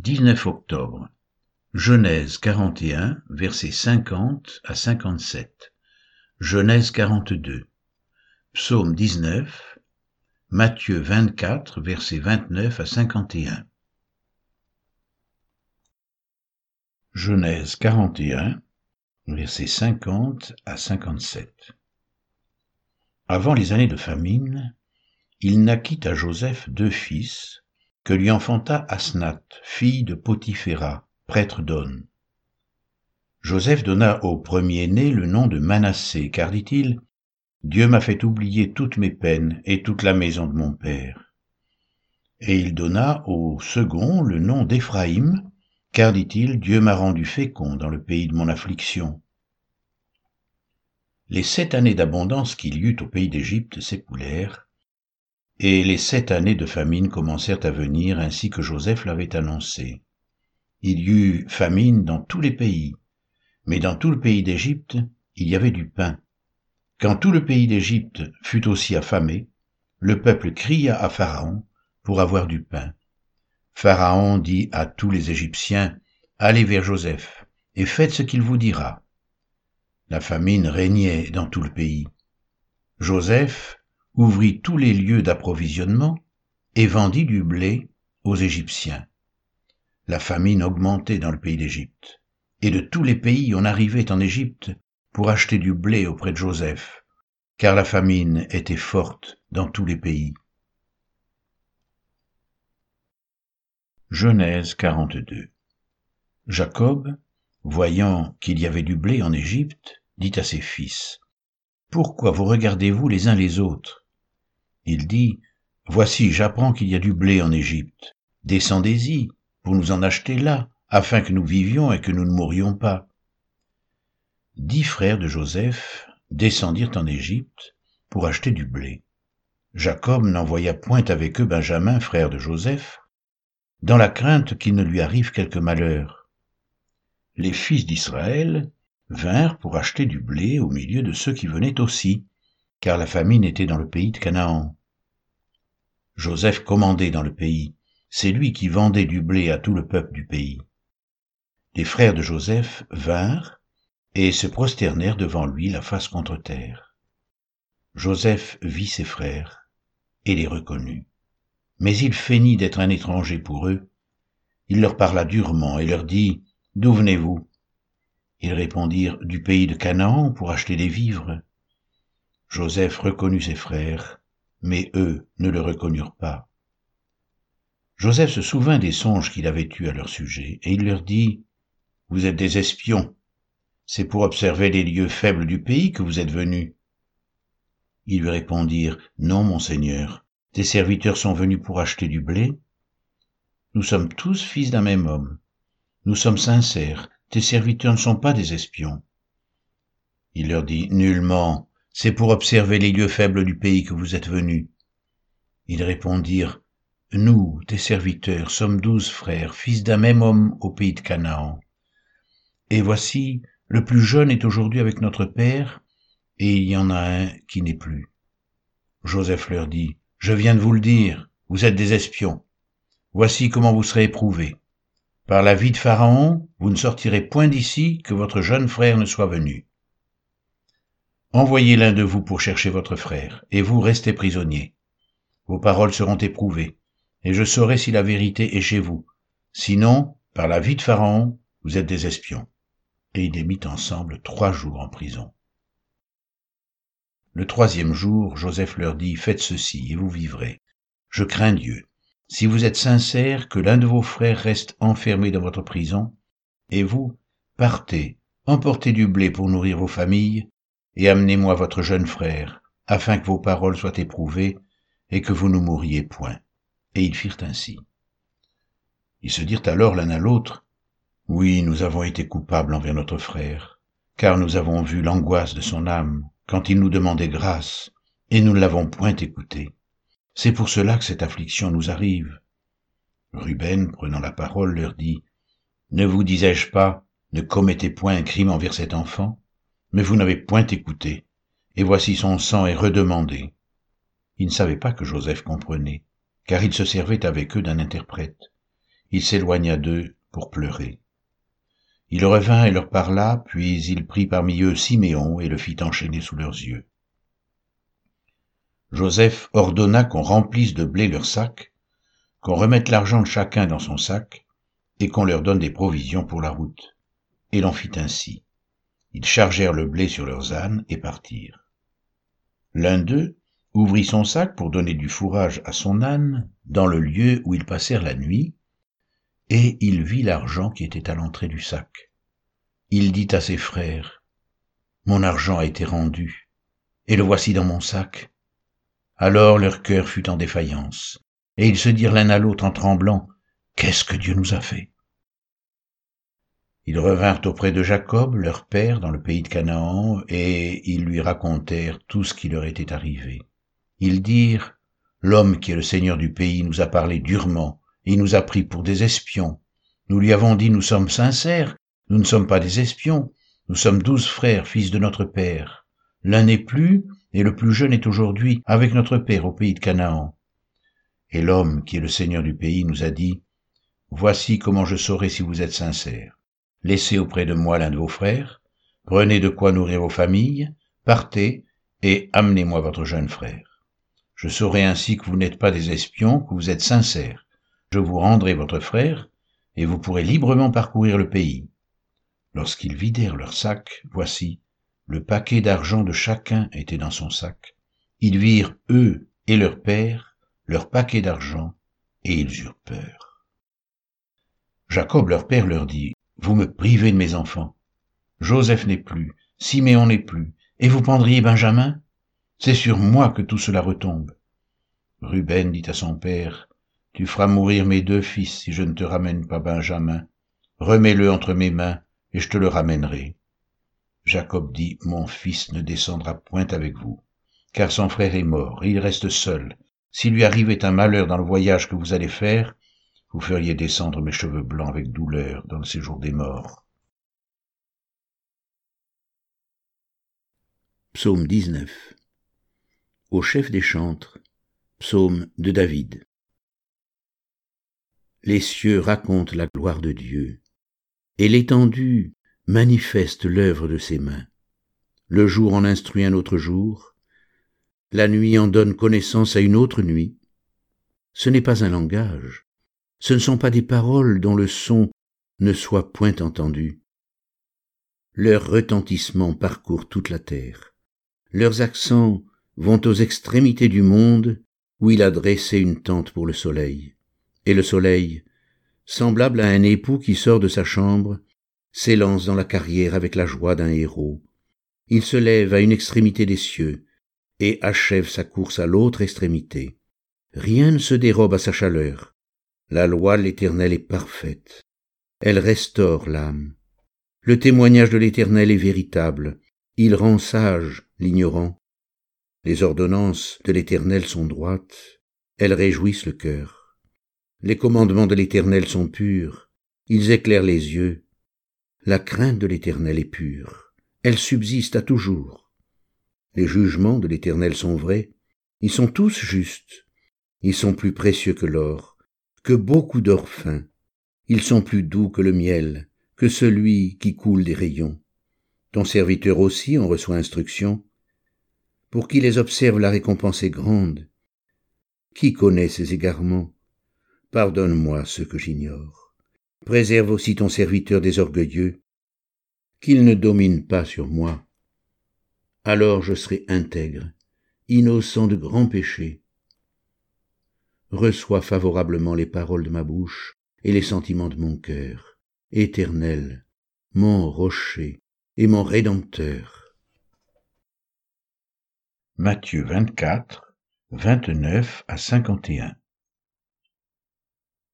19 octobre. Genèse 41, versets 50 à 57. Genèse 42. Psaume 19. Matthieu 24, versets 29 à 51. Genèse 41, versets 50 à 57. Avant les années de famine, il naquit à Joseph deux fils, que lui enfanta Asnath, fille de Potiphéra, prêtre d'On. Joseph donna au premier-né le nom de Manassé, car dit-il, Dieu m'a fait oublier toutes mes peines et toute la maison de mon père. Et il donna au second le nom d'Éphraïm, car dit-il, Dieu m'a rendu fécond dans le pays de mon affliction. Les sept années d'abondance qu'il y eut au pays d'Égypte s'écoulèrent, et les sept années de famine commencèrent à venir ainsi que Joseph l'avait annoncé. Il y eut famine dans tous les pays, mais dans tout le pays d'Égypte, il y avait du pain. Quand tout le pays d'Égypte fut aussi affamé, le peuple cria à Pharaon pour avoir du pain. Pharaon dit à tous les Égyptiens, Allez vers Joseph, et faites ce qu'il vous dira. La famine régnait dans tout le pays. Joseph ouvrit tous les lieux d'approvisionnement et vendit du blé aux Égyptiens. La famine augmentait dans le pays d'Égypte, et de tous les pays on arrivait en Égypte pour acheter du blé auprès de Joseph, car la famine était forte dans tous les pays. Genèse 42 Jacob, voyant qu'il y avait du blé en Égypte, dit à ses fils, Pourquoi vous regardez-vous les uns les autres? Il dit, Voici, j'apprends qu'il y a du blé en Égypte. Descendez-y, pour nous en acheter là, afin que nous vivions et que nous ne mourions pas. Dix frères de Joseph descendirent en Égypte pour acheter du blé. Jacob n'envoya point avec eux Benjamin, frère de Joseph, dans la crainte qu'il ne lui arrive quelque malheur. Les fils d'Israël vinrent pour acheter du blé au milieu de ceux qui venaient aussi, car la famine était dans le pays de Canaan. Joseph commandait dans le pays, c'est lui qui vendait du blé à tout le peuple du pays. Les frères de Joseph vinrent et se prosternèrent devant lui la face contre terre. Joseph vit ses frères et les reconnut. Mais il feignit d'être un étranger pour eux. Il leur parla durement et leur dit, D'où venez-vous? Ils répondirent, Du pays de Canaan pour acheter des vivres. Joseph reconnut ses frères, mais eux ne le reconnurent pas. Joseph se souvint des songes qu'il avait eus à leur sujet, et il leur dit, Vous êtes des espions, c'est pour observer les lieux faibles du pays que vous êtes venus. Ils lui répondirent, Non, mon Seigneur, tes serviteurs sont venus pour acheter du blé. Nous sommes tous fils d'un même homme. Nous sommes sincères, tes serviteurs ne sont pas des espions. Il leur dit, Nullement, c'est pour observer les lieux faibles du pays que vous êtes venus. Ils répondirent, Nous, tes serviteurs, sommes douze frères, fils d'un même homme au pays de Canaan. Et voici, le plus jeune est aujourd'hui avec notre père, et il y en a un qui n'est plus. Joseph leur dit, Je viens de vous le dire, vous êtes des espions. Voici comment vous serez éprouvés. Par la vie de Pharaon, vous ne sortirez point d'ici que votre jeune frère ne soit venu. Envoyez l'un de vous pour chercher votre frère, et vous restez prisonnier. Vos paroles seront éprouvées, et je saurai si la vérité est chez vous. Sinon, par la vie de Pharaon, vous êtes des espions. Et ils les mit ensemble trois jours en prison. Le troisième jour, Joseph leur dit, Faites ceci, et vous vivrez. Je crains Dieu. Si vous êtes sincères, que l'un de vos frères reste enfermé dans votre prison, et vous, partez, emportez du blé pour nourrir vos familles, et amenez-moi votre jeune frère, afin que vos paroles soient éprouvées, et que vous ne mouriez point. Et ils firent ainsi. Ils se dirent alors l'un à l'autre, Oui, nous avons été coupables envers notre frère, car nous avons vu l'angoisse de son âme quand il nous demandait grâce, et nous ne l'avons point écouté. C'est pour cela que cette affliction nous arrive. Ruben, prenant la parole, leur dit, Ne vous disais-je pas, ne commettez point un crime envers cet enfant? Mais vous n'avez point écouté, et voici son sang est redemandé. Ils ne savaient pas que Joseph comprenait, car il se servait avec eux d'un interprète. il s'éloigna d'eux pour pleurer. Il revint et leur parla, puis il prit parmi eux Siméon et le fit enchaîner sous leurs yeux. Joseph ordonna qu'on remplisse de blé leurs sacs, qu'on remette l'argent de chacun dans son sac, et qu'on leur donne des provisions pour la route. Et l'on fit ainsi. Ils chargèrent le blé sur leurs ânes et partirent. L'un d'eux ouvrit son sac pour donner du fourrage à son âne dans le lieu où ils passèrent la nuit, et il vit l'argent qui était à l'entrée du sac. Il dit à ses frères, Mon argent a été rendu, et le voici dans mon sac. Alors leur cœur fut en défaillance, et ils se dirent l'un à l'autre en tremblant, Qu'est-ce que Dieu nous a fait? Ils revinrent auprès de Jacob, leur père, dans le pays de Canaan, et ils lui racontèrent tout ce qui leur était arrivé. Ils dirent, L'homme qui est le seigneur du pays nous a parlé durement, il nous a pris pour des espions. Nous lui avons dit, nous sommes sincères, nous ne sommes pas des espions, nous sommes douze frères, fils de notre père. L'un n'est plus, et le plus jeune est aujourd'hui avec notre père au pays de Canaan. Et l'homme qui est le seigneur du pays nous a dit, Voici comment je saurai si vous êtes sincères. Laissez auprès de moi l'un de vos frères, prenez de quoi nourrir vos familles, partez et amenez-moi votre jeune frère. Je saurai ainsi que vous n'êtes pas des espions, que vous êtes sincères je vous rendrai votre frère, et vous pourrez librement parcourir le pays. Lorsqu'ils vidèrent leur sac, voici, le paquet d'argent de chacun était dans son sac. Ils virent, eux et leur père, leur paquet d'argent, et ils eurent peur. Jacob, leur père, leur dit, Vous me privez de mes enfants. Joseph n'est plus, Siméon n'est plus, et vous prendriez Benjamin? C'est sur moi que tout cela retombe. Ruben dit à son père, tu feras mourir mes deux fils si je ne te ramène pas Benjamin. Remets-le entre mes mains, et je te le ramènerai. Jacob dit, Mon fils ne descendra point avec vous, car son frère est mort, et il reste seul. S'il lui arrivait un malheur dans le voyage que vous allez faire, vous feriez descendre mes cheveux blancs avec douleur dans le séjour des morts. Psaume 19 Au chef des chantres, psaume de David les cieux racontent la gloire de Dieu, et l'étendue manifeste l'œuvre de ses mains. Le jour en instruit un autre jour, la nuit en donne connaissance à une autre nuit. Ce n'est pas un langage, ce ne sont pas des paroles dont le son ne soit point entendu. Leur retentissement parcourt toute la terre. Leurs accents vont aux extrémités du monde où il a dressé une tente pour le soleil et le soleil, semblable à un époux qui sort de sa chambre, s'élance dans la carrière avec la joie d'un héros. Il se lève à une extrémité des cieux et achève sa course à l'autre extrémité. Rien ne se dérobe à sa chaleur. La loi de l'Éternel est parfaite. Elle restaure l'âme. Le témoignage de l'Éternel est véritable. Il rend sage l'ignorant. Les ordonnances de l'Éternel sont droites. Elles réjouissent le cœur. Les commandements de l'Éternel sont purs, ils éclairent les yeux. La crainte de l'Éternel est pure, elle subsiste à toujours. Les jugements de l'Éternel sont vrais, ils sont tous justes, ils sont plus précieux que l'or, que beaucoup d'or fin, ils sont plus doux que le miel, que celui qui coule des rayons. Ton serviteur aussi en reçoit instruction. Pour qui les observe la récompense est grande. Qui connaît ses égarements? Pardonne-moi ce que j'ignore. Préserve aussi ton serviteur des orgueilleux, qu'il ne domine pas sur moi. Alors je serai intègre, innocent de grands péchés. Reçois favorablement les paroles de ma bouche et les sentiments de mon cœur, éternel, mon rocher et mon rédempteur. Matthieu 24, 29 à 51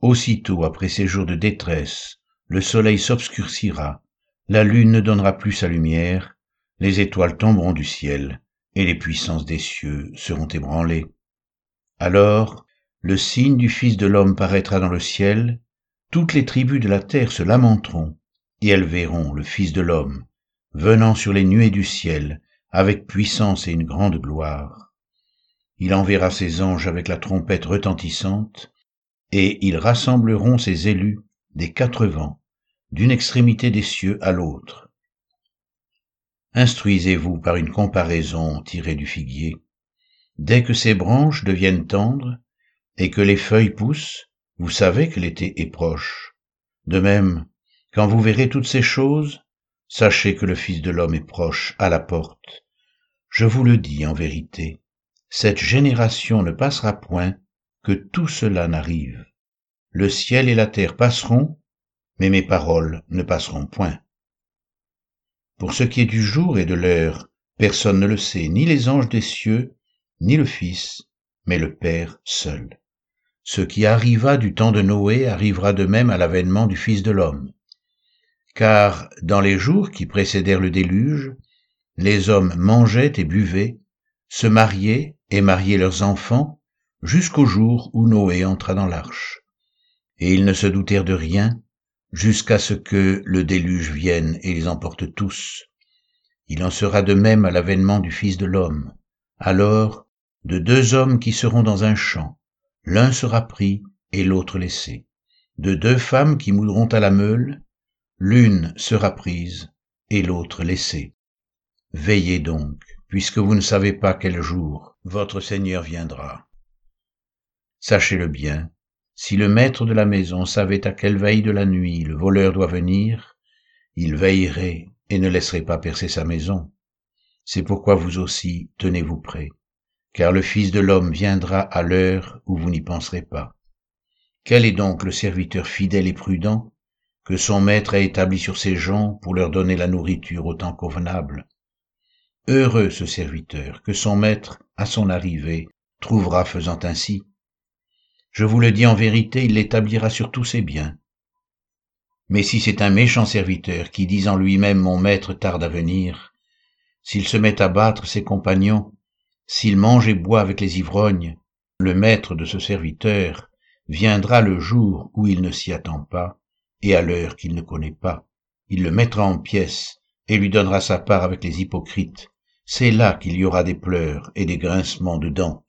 Aussitôt après ces jours de détresse, le soleil s'obscurcira, la lune ne donnera plus sa lumière, les étoiles tomberont du ciel, et les puissances des cieux seront ébranlées. Alors, le signe du Fils de l'homme paraîtra dans le ciel, toutes les tribus de la terre se lamenteront, et elles verront le Fils de l'homme, venant sur les nuées du ciel, avec puissance et une grande gloire. Il enverra ses anges avec la trompette retentissante, et ils rassembleront ses élus des quatre vents, d'une extrémité des cieux à l'autre. Instruisez-vous par une comparaison tirée du figuier. Dès que ses branches deviennent tendres et que les feuilles poussent, vous savez que l'été est proche. De même, quand vous verrez toutes ces choses, sachez que le Fils de l'homme est proche, à la porte. Je vous le dis en vérité, cette génération ne passera point que tout cela n'arrive. Le ciel et la terre passeront, mais mes paroles ne passeront point. Pour ce qui est du jour et de l'heure, personne ne le sait, ni les anges des cieux, ni le Fils, mais le Père seul. Ce qui arriva du temps de Noé arrivera de même à l'avènement du Fils de l'homme. Car dans les jours qui précédèrent le déluge, les hommes mangeaient et buvaient, se mariaient et mariaient leurs enfants, jusqu'au jour où Noé entra dans l'arche. Et ils ne se doutèrent de rien, jusqu'à ce que le déluge vienne et les emporte tous. Il en sera de même à l'avènement du Fils de l'homme. Alors, de deux hommes qui seront dans un champ, l'un sera pris et l'autre laissé. De deux femmes qui moudront à la meule, l'une sera prise et l'autre laissée. Veillez donc, puisque vous ne savez pas quel jour votre Seigneur viendra. Sachez-le bien, si le maître de la maison savait à quelle veille de la nuit le voleur doit venir, il veillerait et ne laisserait pas percer sa maison. C'est pourquoi vous aussi tenez-vous prêts, car le Fils de l'homme viendra à l'heure où vous n'y penserez pas. Quel est donc le serviteur fidèle et prudent que son maître a établi sur ses gens pour leur donner la nourriture au temps convenable? Heureux ce serviteur que son maître, à son arrivée, trouvera faisant ainsi. Je vous le dis en vérité, il l'établira sur tous ses biens. Mais si c'est un méchant serviteur qui dit en lui-même mon maître tarde à venir, s'il se met à battre ses compagnons, s'il mange et boit avec les ivrognes, le maître de ce serviteur viendra le jour où il ne s'y attend pas et à l'heure qu'il ne connaît pas. Il le mettra en pièces et lui donnera sa part avec les hypocrites. C'est là qu'il y aura des pleurs et des grincements de dents.